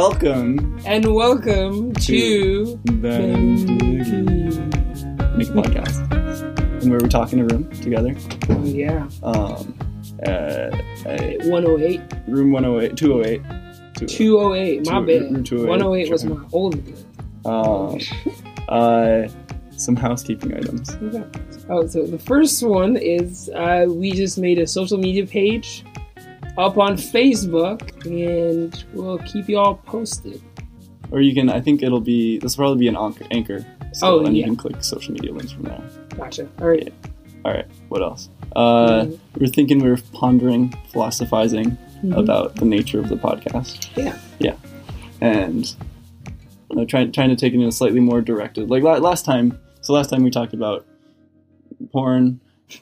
welcome and welcome to Ben Make a podcast. And where we talk in a room together. Oh, yeah, Um, uh, uh, 108, room 108, 208. 208. My Two- bad. room 208. 108 was my old. Um, uh, some housekeeping items. Okay. Oh, so the first one is uh, we just made a social media page up on Facebook, and we'll keep you all posted. Or you can, I think it'll be, this will probably be an anchor, still, Oh, and you can click social media links from there. Gotcha. All right. All right, what else? Uh, Mhm. We are thinking, we are pondering, philosophizing Mhm. about the nature of the podcast. Yeah. Yeah. And uh, trying trying to take it in a slightly more directed. Like last time, so last time we talked about porn,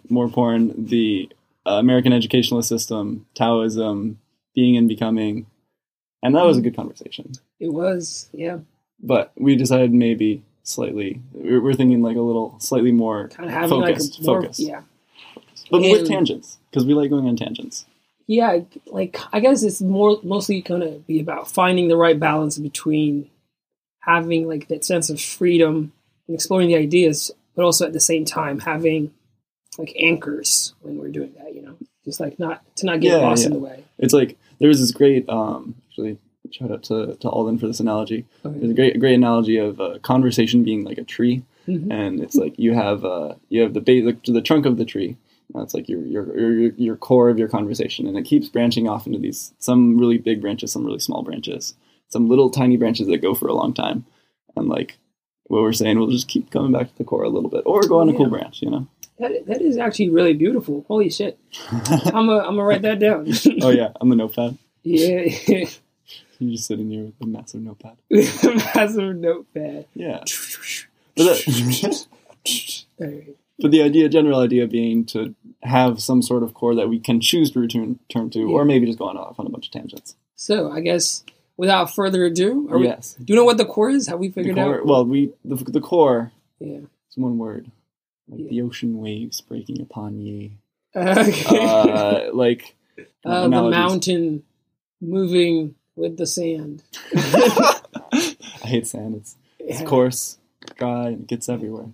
more porn, the uh, American educational system, Taoism, being and becoming, and that was a good conversation. It was, yeah, But we decided maybe slightly, we're thinking like a little slightly more kind of having focused, like a more, focused. yeah, but with tangents because we like going on tangents. yeah. Like I guess it's more mostly gonna be about finding the right balance between having like that sense of freedom and exploring the ideas, but also at the same time having like anchors when we're doing that. You know, just like not to not get Yeah, lost in the way. It's like there was this great um actually shout out to, to Alden for this analogy. There's a great great analogy of a conversation being like a tree, Mhm. and it's like you have uh you have the base the, the trunk of the tree. That's like your, your your your core of your conversation, and it keeps branching off into these some really big branches, some really small branches, some little tiny branches that go for a long time, and like what we're saying, we'll just keep coming back to the core a little bit, or go on a cool branch, you know. That, that is actually really beautiful. Holy shit! I'm a, I'm gonna write that down. oh yeah, on the notepad. yeah, You're just sitting here with a massive notepad. massive notepad. Yeah. But, that, but the idea, general idea being to have some sort of core that we can choose to return turn to, or maybe just going off on a bunch of tangents. So I guess without further ado, are we, yes. do you know what the core is? Have we figured core, out? well, we the, the core yeah. is one word, like Yeah. the ocean waves breaking upon ye. Okay. Uh, like Uh, the mountain moving with the sand. I hate sand. It's, it's Yeah. coarse, dry, and it gets everywhere.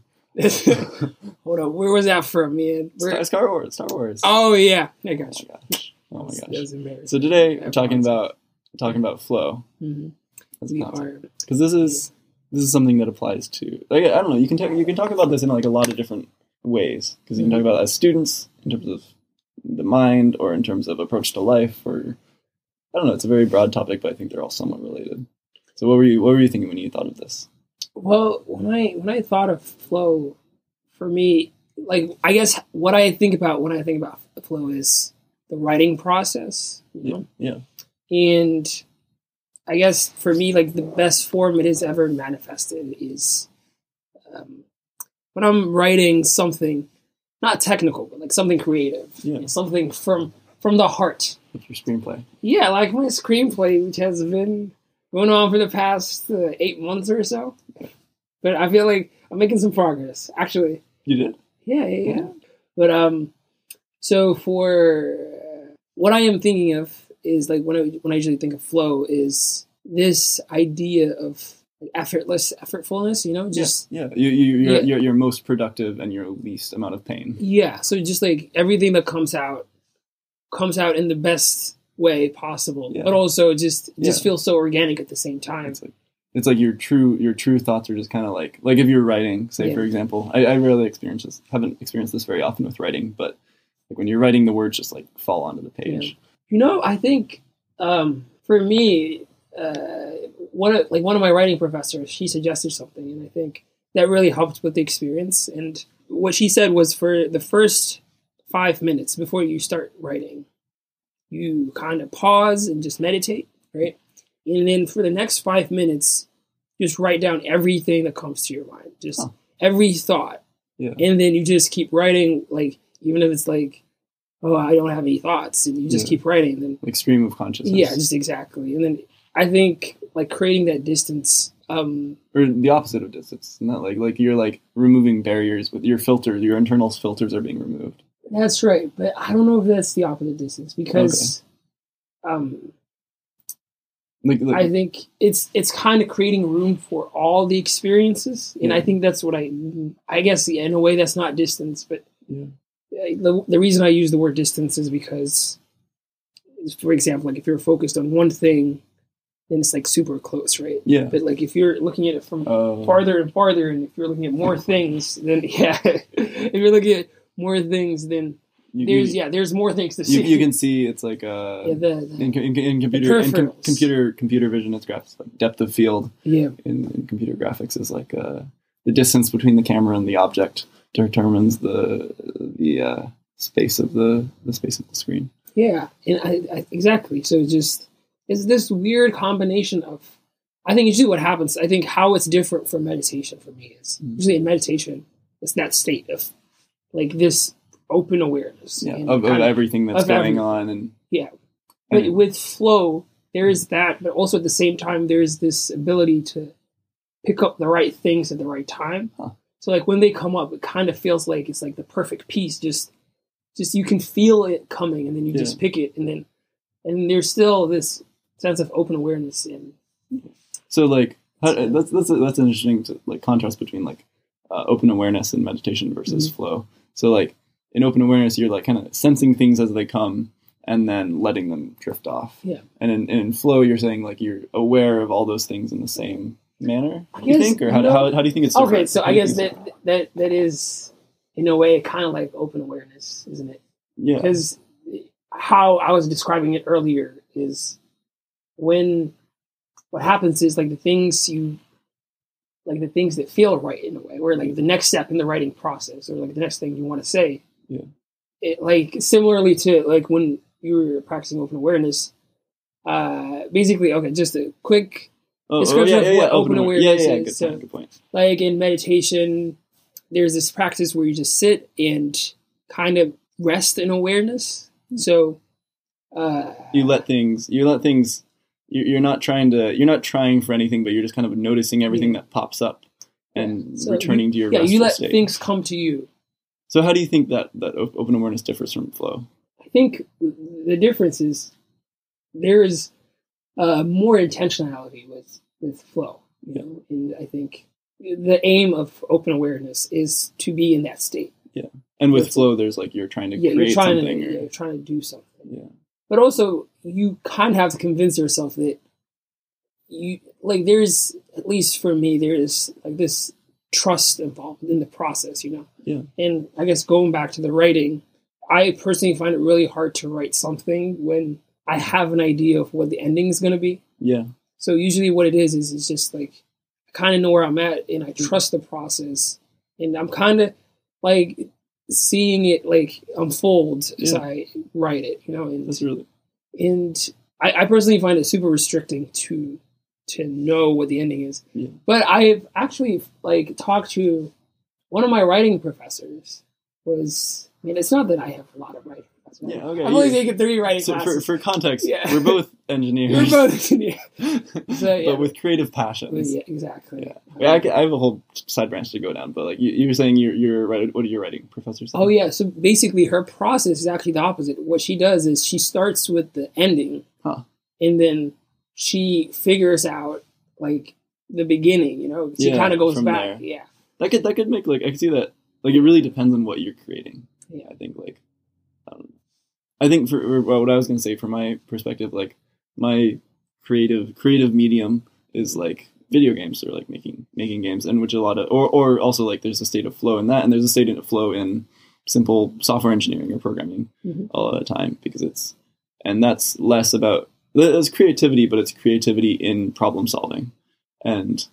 Hold on, where was that from, man? Star, Star Wars. Star Wars. oh yeah, I got you. Oh my gosh. Oh my gosh. So today we're talking about talking about flow mm-hmm. as a We are. because this is this is something that applies to like, I don't know you can talk you can talk about this in like a lot of different ways because you can talk mm-hmm. about it as students in terms of the mind or in terms of approach to life or I don't know it's a very broad topic but I think they're all somewhat related. So what were you what were you thinking when you thought of this? Well, when I when I thought of flow, for me, like I guess what I think about when I think about flow is the writing process. You Yeah, yeah, And I guess for me, like the best form it has ever manifested is um, when I'm writing something, not technical, but like something creative, Yeah. something from from the heart. with your screenplay. Yeah, like my screenplay, which has been going on for the past uh, eight months or so. But I feel like I'm making some progress, actually. You did. Yeah, yeah, yeah. But um, so for what I am thinking of is like when I when I usually think of flow is this idea of effortless effortfulness. You know, just yeah, you, you you're, Yeah. You're, you're most productive and your least amount of pain. yeah. So just like everything that comes out comes out in the best way possible, Yeah. but also just just Yeah. feels so organic at the same time. It's like it's like your true your true thoughts are just kind of like like if you're writing, say Yeah. for example, I, I rarely experience this, haven't experienced this very often with writing, but like when you're writing, the words just like fall onto the page. You know, I think um, for me, uh, one of, like one of my writing professors, she suggested something, and I think that really helped with the experience. And what she said was for the first five minutes before you start writing, you kind of pause and just meditate, right? And then for the next five minutes, just write down everything that comes to your mind, just Huh. every thought, Yeah. and then you just keep writing, like even if it's like, oh, I don't have any thoughts, and you just Yeah. keep writing, then extreme of consciousness. yeah, just exactly. And then I think like creating that distance. Um, or the opposite of distance. Not like like you're like removing barriers with your filters. Your internal filters are being removed. that's right, but I don't know if that's the opposite distance because, um, Like, like I think it's it's kind of creating room for all the experiences, and I think that's what I I guess in a way that's not distance, but Yeah. The the reason I use the word distance is because, for example, like if you're focused on one thing, then it's like super close, right? yeah. But like if you're looking at it from Uh, farther and farther, and if you're looking at more things, then yeah, if you're looking at more things, then you, there's you, yeah, there's more things to you, see. you can see it's like uh, yeah, the, the- in, in, in computer in com- computer computer vision it's graphics like depth of field yeah, in, in computer graphics is like uh, the distance between the camera and the object determines the the uh, space of the the space of the screen. Yeah, and I, I exactly. So it's just it's this weird combination of. I think usually what happens. I think how it's different from meditation for me is Mm. usually in meditation, it's that state of like this open awareness. Yeah, of, of everything that's of going everything. on and Yeah. But and- with flow, there is that, but also at the same time, there's this ability to pick up the right things at the right time. Huh. So like when they come up, it kind of feels like it's like the perfect piece. Just, just you can feel it coming, and then you just pick it, and then, and there's still this sense of open awareness and So like how, that's that's that's an interesting to, like contrast between like uh, open awareness and meditation versus Mm-hmm. flow. So like in open awareness, you're like kind of sensing things as they come and then letting them drift off. Yeah. And in, in flow, you're saying like you're aware of all those things in the same manner. I You think, or how, know- how, how do you think it's okay. So I guess that that that is in a way kind of like open awareness, isn't it? yeah because how I was describing it earlier is when what happens is like the things you like the things that feel right in a way, or like the next step in the writing process, or like the next thing you want to say. Yeah. It, like similarly to like when you were practicing open awareness. Uh, basically, okay, just a quick Oh, description of what open aware- awareness yeah, yeah, is, Good so- point. Good point. like in meditation, there's this practice where you just sit and kind of rest in awareness. So, uh, You let things. You let things. you- You're not trying to. You're not trying for anything, but you're just kind of noticing everything that pops up and So returning to your yeah, you let state. things come to you. So how do you think that that open awareness differs from flow? I think the difference is there is uh, more intentionality with with flow. You know, and I think the aim of open awareness is to be in that state. Yeah, and with That's- flow, there's like you're trying to Yeah, create you're trying to something. yeah, you're trying to do something. yeah. but also you kind of have to convince yourself that you like there's at least for me there's like this trust involved in the process you know Yeah. and i guess going back to the writing i personally find it really hard to write something when i have an idea of what the ending is going to be Yeah. so usually what it is is it's just like I kind of know where I'm at and I trust the process and I'm kind of like seeing it like unfold as I write it, you know, and That's really and I, I personally find it super restricting to to know what the ending is. Yeah. But I've actually like talked to one of my writing professors was I mean it's not that I have a lot of writing professors. Yeah, okay, I'm only yeah. taken three writing so for, classes. for context. Yeah. We're both engineers. We're both yeah, So, yeah. but with creative passions. yeah exactly. Yeah. Yeah, I, I have a whole side branch to go down, but like you, you were saying, you're you're writing. What are you writing, professor? Oh yeah, so basically her process is actually the opposite. What she does is she starts with the ending, Huh. and then she figures out like the beginning. You know, she Yeah, kind of goes back. there. Yeah, that could that could make like I could see that. Like it really depends on what you're creating. Yeah. I think like, I think for or what I was gonna say from my perspective, like my creative creative medium is like video games or like making making games, and which a lot of or or also like there's a state of flow in that, and there's a state of flow in simple software engineering or programming Mhm. all of the time because it's and that's less about it's creativity, but it's creativity in problem solving, and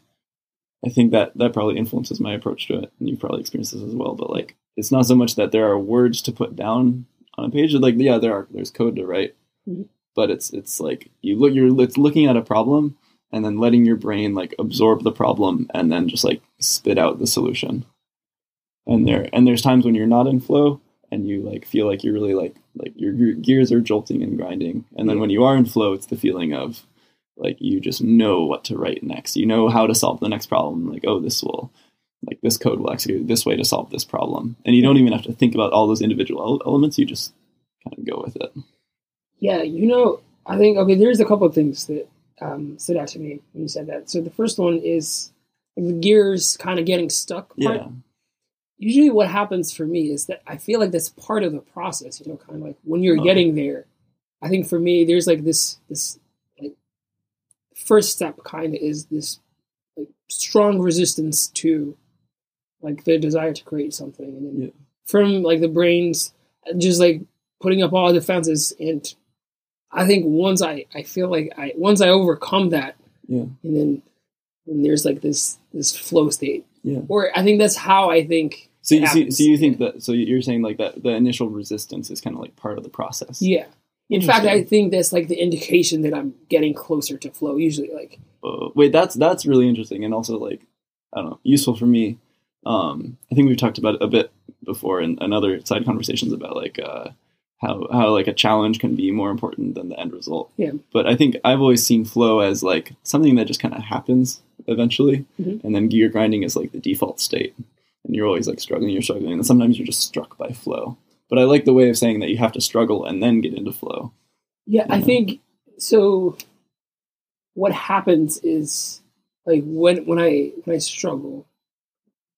I think that that probably influences my approach to it, and you've probably experienced this as well. But like, it's not so much that there are words to put down on a page. Like, yeah, there are. There's code to write, Mhm. but it's it's like you look. You're it's looking at a problem and then letting your brain like absorb the problem and then just like spit out the solution. And there and there's times when you're not in flow and you like feel like you're really like like your, your gears are jolting and grinding. And then when you are in flow, it's the feeling of like you just know what to write next. You know how to solve the next problem. Like, oh, this will like this code will execute this way to solve this problem. And you don't even have to think about all those individual elements. You just kind of go with it. yeah. You know, I think okay. There's a couple of things that um, stood out to me when you said that. So the first one is the gears kind of getting stuck. Part. Yeah. Usually, what happens for me is that I feel like that's part of the process. You know, kind of like when you're Oh. getting there. I think for me, there's like this this like first step kind of is this like strong resistance to like the desire to create something, and then Yeah. from like the brains just like putting up all defenses and I think once I, I feel like I once I overcome that, Yeah. and then and there's like this this flow state, Yeah. or I think that's how I think. So, you so, so you think that? So you're saying like that the initial resistance is kind of like part of the process. Yeah. In fact, I think that's like the indication that I'm getting closer to flow. Usually, like Uh, wait, that's that's really interesting and also like I don't know useful for me. Um, I think we've talked about it a bit before in, in other side conversations about like uh, how how like a challenge can be more important than the end result. Yeah. But I think I've always seen flow as like something that just kind of happens eventually, Mhm. and then gear grinding is like the default state, and you're always like struggling, you're struggling, and sometimes you're just struck by flow. But I like the way of saying that you have to struggle and then get into flow. yeah, I think so. What happens is like when when I when I struggle,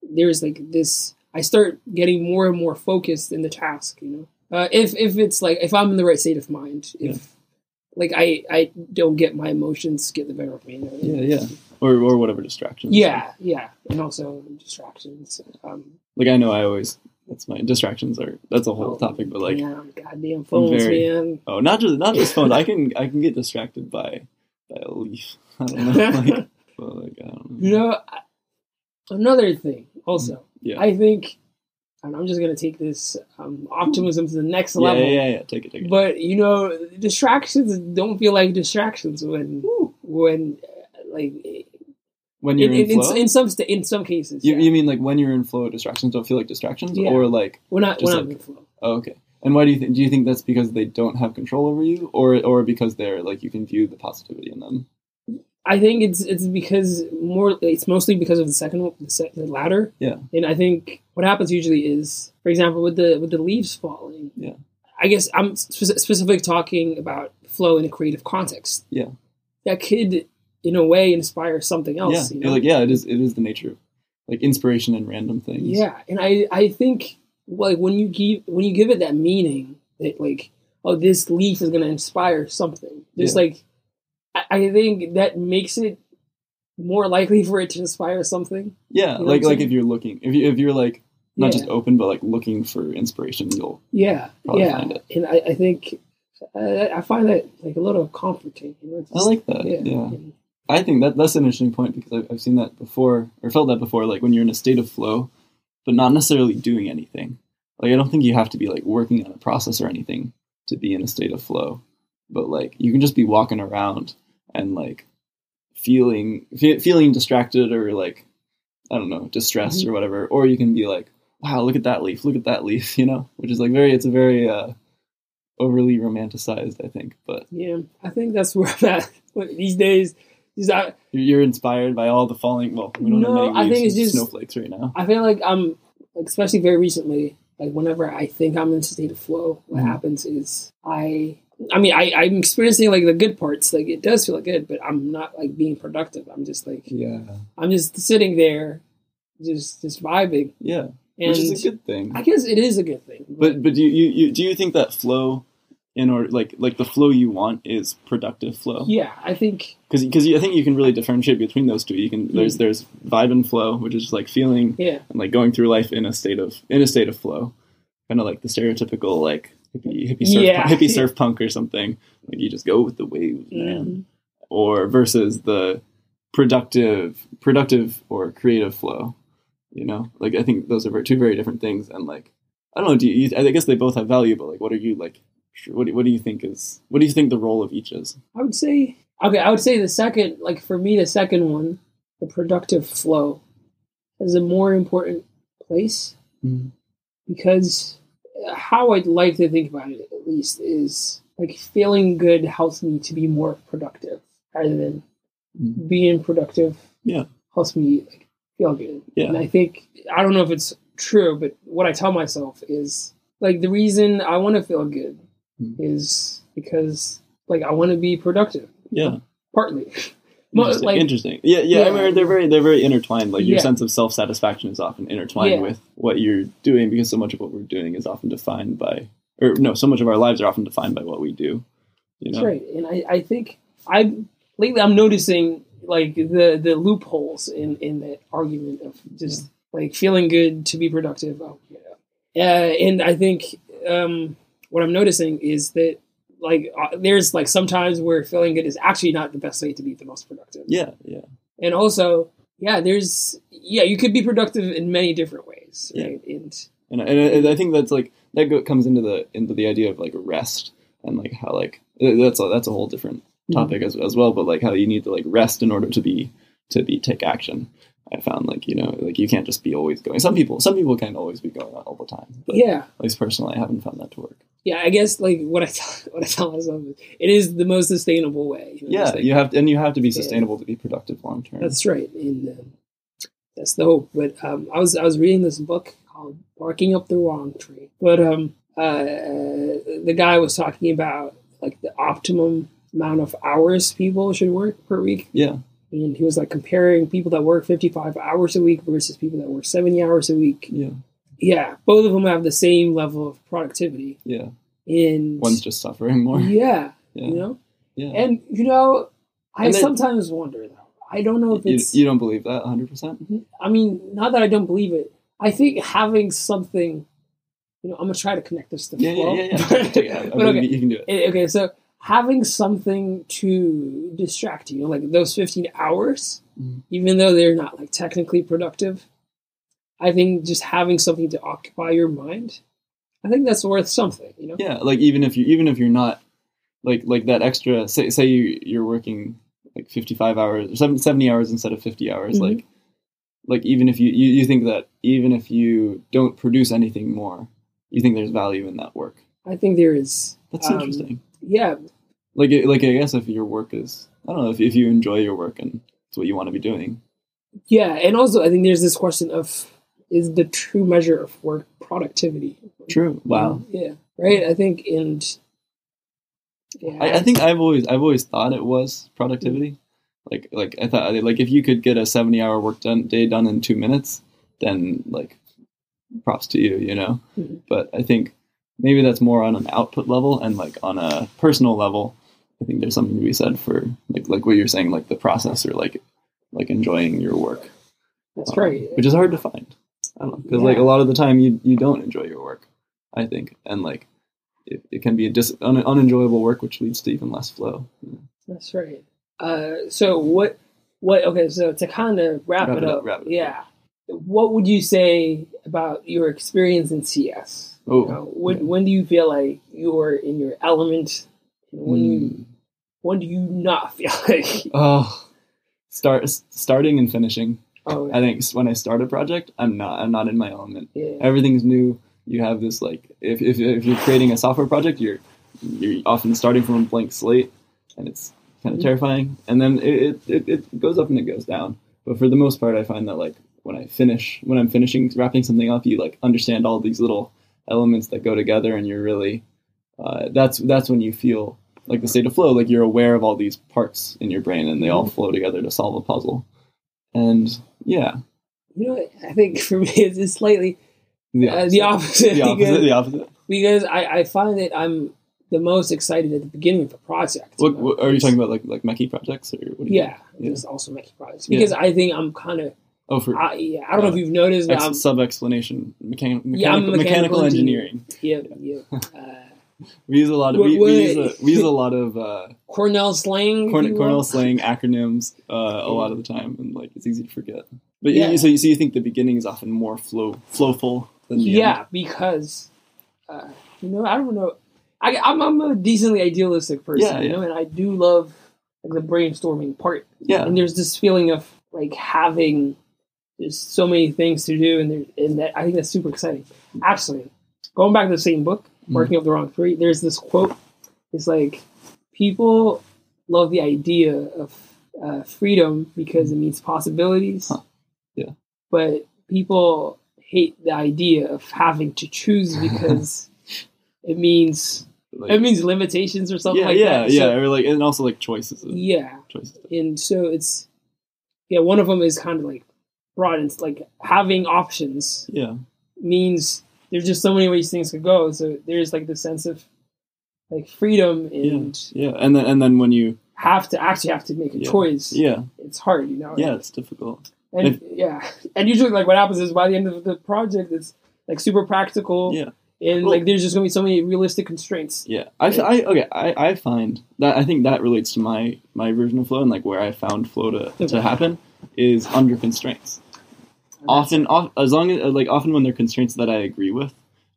there's like this. I start getting more and more focused in the task. You know, uh, if if it's like if I'm in the right state of mind, if Yeah. like I I don't get my emotions get the better of me. You know? Yeah, yeah, or or whatever distractions. Yeah, yeah, and also distractions. Um, like I know I always that's my distractions are that's a whole oh, topic, but like damn, goddamn phones, very- man. oh, not just not just phones. I can I can get distracted by by a leaf. I don't know. Like, but like I don't know. You know, I- another thing also, Yeah. I think, and I'm just gonna take this um, optimism to the next yeah, level. yeah, yeah, yeah. Take it, take it. But you know, distractions don't feel like distractions when when uh, like when in, you're in, in, flow, in, in some sta- in some cases, you, yeah. you mean like when you're in flow, distractions don't feel like distractions, Yeah. or like we're not we're not like- in flow. oh, okay. And why do you think? Do you think that's because they don't have control over you, or or because they're like you can view the positivity in them? I think it's it's because more it's mostly because of the second the, se- the latter. Yeah. And I think what happens usually is, for example, with the with the leaves falling. Yeah. I guess I'm spe- specifically talking about flow in a creative context. Yeah. That could, in a way, inspire something else. Yeah. you're know? like yeah, it is. It is the nature of like inspiration and random things. Yeah, and I I think like when you give when you give it that meaning that like oh this leaf is gonna inspire something. There's Yeah. like I, think that makes it more likely for it to inspire something. Yeah, You know like like if you're looking, if you if you're like not yeah. just open, but like looking for inspiration, you'll yeah, yeah, find it. and I, I think I, I find that like a little comforting. You know? It's I like that. yeah, Yeah, and- I think that that's an interesting point because I've, I've seen that before or felt that before. Like when you're in a state of flow, but not necessarily doing anything. Like I don't think you have to be like working on a process or anything to be in a state of flow, but like you can just be walking around and like feeling fe- feeling distracted or like I don't know distressed Mm-hmm. or whatever, or you can be like, wow, look at that leaf, look at that leaf, you know, which is like very it's a very uh, overly romanticized, I think, but yeah, I think that's where I'm at these days. Is I You're, inspired by all the falling. Well, we don't No, have many I think it's just- snowflakes right now. I feel like I'm, especially very recently, like whenever I think I'm in a state of flow, what Mhm. happens is I, I mean, I, I'm experiencing like the good parts. Like it does feel good, but I'm not like being productive. I'm just like, Yeah, I'm just sitting there, just just vibing, yeah, and which is a good thing. I guess it is a good thing. But but do you, you, you do you think that flow, in order like like the flow you want is productive flow? yeah, I think Because because I think you can really differentiate between those two. You can there's Mhm. there's vibe and flow, which is just like feeling yeah, and like going through life in a state of in a state of flow, kind of like the stereotypical like hippie hippie surf Yeah. hippie surf punk or something. Like you just go with the waves, man. Mhm. or versus the productive productive or creative flow you know like i think those are two very different things and like i don't know do you i guess they both have value but like what are you like what do, what do you think is what do you think the role of each is I would say okay. I would say the second, like for me, the second one, the productive flow, is a more important place because how I'd like to think about it, at least, is like feeling good helps me to be more productive rather than Mhm. being productive. Yeah. helps me like feel good. Yeah. and I think I don't know if it's true, but what I tell myself is like the reason I want to feel good Mhm. is because like I want to be productive. yeah partly. Interesting. like- Interesting. Yeah, yeah. I mean, they're very they're very intertwined. Like your Yeah. sense of self satisfaction is often intertwined Yeah. with what you're doing because so much of what we're doing is often defined by, or no, so much of our lives are often defined by what we do. You know. That's right, and I, I think I lately I'm noticing like the the loopholes in in that argument of just like feeling good to be productive. Oh, yeah. Uh, and I think um, what I'm noticing is that like uh, there's like sometimes where feeling good is actually not the best way to be the most productive. Yeah, yeah, and also yeah, there's yeah you could be productive in many different ways, Yeah. And and and I think that's like that comes into the into the idea of like rest and like how like that's a, that's a whole different topic as, as well. But like how you need to like rest in order to be to be take action. I found like you know like you can't just be always going. Some people some people can't always be going all the time. But yeah, at least personally, I haven't found that to work. yeah, I guess like what I tell, what I tell myself it is the most sustainable way. you know, Yeah, like, you have to, and you have to be Yeah. sustainable to be productive long term. That's right, and um, that's the hope. But um, I was I was reading this book called "Barking Up the Wrong Tree," but um, uh, the guy was talking about like the optimum amount of hours people should work per week, Yeah, and he was like comparing people that work fifty five hours a week versus people that work seventy hours a week. yeah, Yeah, both of them have the same level of productivity, yeah. And One's just suffering more. yeah, Yeah, you know, yeah. and you know, I And sometimes wonder though. I don't know if you, it's you don't believe that 100. percent I mean, not that I don't believe it. I think having something, you know, I'm gonna try to connect this to Yeah, yeah, flow. yeah, yeah. Take it. I but okay, you can do it. Eh, okay. So having something to distract you, like those 15 hours, Mhm. even though they're not like technically productive, I think just having something to occupy your mind, I think that's worth something. You know. Yeah, like even if you even if you're not like like that extra say say you you're working like 55 hours or 70 70 hours instead of 50 hours Mhm. like like even if you, you you think that even if you don't produce anything more you think there's value in that work I think there is. that's um, interesting Yeah, like like i guess if your work is i don't know if, if you enjoy your work and it's what you want to be doing yeah, and also I think there's this question of is the true measure of work productivity. True wow Yeah. Right. I think and yeah. I, I think I've always I've always thought it was productivity. Like like I thought like if you could get a seventy hour work done day done in two minutes, then like props to you, you know. Mhm. But I think maybe that's more on an output level and like on a personal level. I think there's something to be said for like like what you're saying, like the process or like like enjoying your work, that's um, right. which is hard to find. I don't know because like a lot of the time you you don't enjoy your work. I think and like it, it can be a dis- un- unenjoyable work, which leads to even less flow. That's right. Uh, so what? What? Okay. So to kind of wrap, Wrap it up, up, wrap it up. yeah. What would you say about your experience in CS? Oh, You know, when yeah. when do you feel like you're in your element? And when you Mm. when do you not feel like? Oh, start starting and finishing. Oh, I think when I start a project, I'm not I'm not in my element. yeah. Everything's new. You have this like if if, if you're creating a software project, you're you're often starting from a blank slate, and it's kind of Mhm. terrifying. And then it, it it goes up and it goes down. But for the most part, I find that like when I finish when I'm finishing wrapping something up, you like understand all these little elements that go together, and you're really uh, that's that's when you feel like the state of flow, like you're aware of all these parts in your brain, and they all flow together to solve a puzzle. And yeah, You know. I think for me it's, it's slightly the uh, the opposite. the opposite, because, the opposite. because I, I find that I'm the most excited at the beginning of a project. What, know? what are you talking about, like like MechE projects, or what? Yeah, Yeah. it's also making projects Yeah. because I think I'm kind of. Oh, for I, yeah, I don't know if you've noticed, I'm, sub explanation, mechan- mechanical, Yeah, mechanical, mechanical engineering. yeah, yeah. Uh, We use a lot of we, we use a, we use a lot of uh, Cornell slang. Corn- you. Cornell slang acronyms uh, a lot of the time, and like it's easy to forget. But Yeah. you, so you so you think the beginning is often more flow flowful Yeah, end? because uh, you know I don't know. I, I'm I'm a decently idealistic person, Yeah, you know, and I do love like, the brainstorming part. Yeah, And there's this feeling of like having there's so many things to do, and there and that I think that's super exciting. Absolutely, going back to the same book, marking Working Up the Wrong Tree, there's this quote. It's like people love the idea of uh, freedom because it means possibilities. Huh. Yeah. But people hate the idea of having to choose because it means like, it means limitations or something yeah, like yeah, that. yeah, So- or like and also like choices, of, yeah. choices. And so it's yeah, one of them is kind of like broad. It's like having options Yeah, means there's just so many ways things could go. So there's like the sense of like freedom and yeah, and then and then when you have to actually have to make a Yeah. choice. yeah It's hard, you know. yeah, it's difficult. And yeah, and usually like what happens is by the end of the project, it's like super practical. Yeah. And Well- like there's just gonna be so many realistic constraints. Yeah, I, I okay. I, I find that I think that relates to my my version of flow and like where I found flow to, Okay. to happen is under constraints. Often, off, as long as like often when they're constraints that I agree with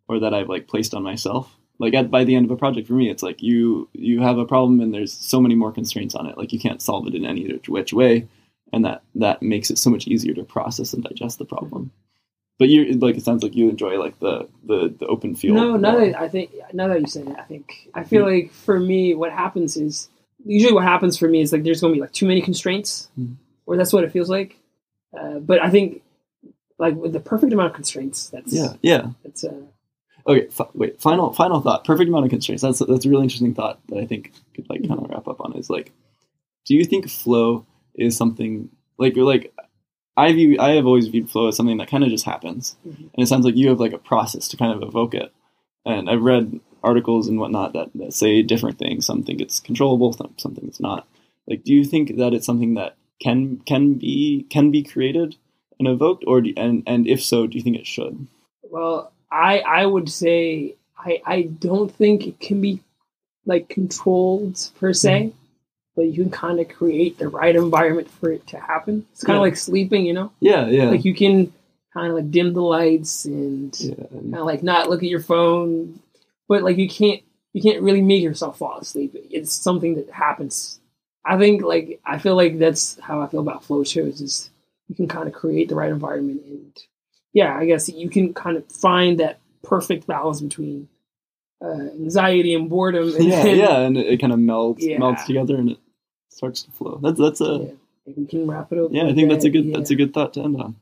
or that I've like placed on myself. Like at by the end of a project for me, it's like you you have a problem and there's so many more constraints on it. Like you can't solve it in any which way, and that that makes it so much easier to process and digest the problem. But you like it sounds like you enjoy like the the, the open field. No, now that I think now that you say that, I think I feel like for me, what happens is usually what happens for me is like there's going to be like too many constraints, Mhm. or that's what it feels like. Uh, but I think like with the perfect amount of constraints, that's yeah, yeah. that's uh, Okay, fi- wait. Final, final thought. Perfect amount of constraints. That's that's a really interesting thought that I think could like kind of wrap up on. Is like, do you think flow is something like like I view I have always viewed flow as something that kind of just happens, Mhm. and it sounds like you have like a process to kind of evoke it. And I've read articles and whatnot that, that say different things. Some think it's controllable, some some think it's not. Like, do you think that it's something that can can be can be created and evoked, or do, and and if so, do you think it should? well, I I would say I I don't think it can be like controlled per se, but you can kind of create the right environment for it to happen. It's kind Yeah. of like sleeping, you know. Yeah, yeah, like you can kind of like dim the lights and yeah. kind of like not look at your phone but like you can't you can't really make yourself fall asleep it's something that happens i think like i feel like that's how i feel about flow shows is you can kind of create the right environment and yeah i guess you can kind of find that perfect balance between uh, anxiety and boredom and yeah, then, yeah, and it, it kind of melts Yeah. melds together and it starts to flow. That's that's a yeah, we can wrap it up yeah. I think that's a good yeah. that's a good thought to end on.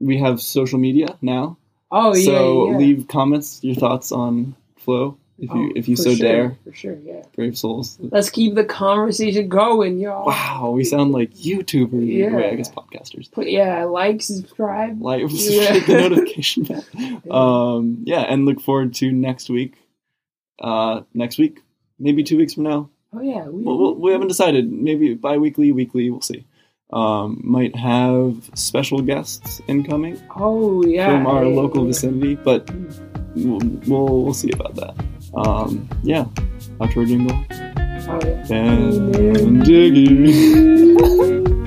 We have social media now, oh yeah so leave comments, your thoughts on flow if you Oh, if you so sure, dare, for sure yeah brave souls. let's keep the conversation going y'all Wow, we sound like YouTubers. Yeah. Wait, I guess podcasters. Put yeah, like, subscribe. Like Yeah. the notification bell. Um, yeah, and look forward to next week. Uh, next week, maybe two weeks from now. Oh yeah, we, Well, we'll, we haven't decided. Maybe bi-weekly, weekly. We'll see. Um, might have special guests incoming Oh yeah, from our local vicinity, but we'll, we'll we'll see about that. Um, yeah, outro jingle Oh yeah. and diggy.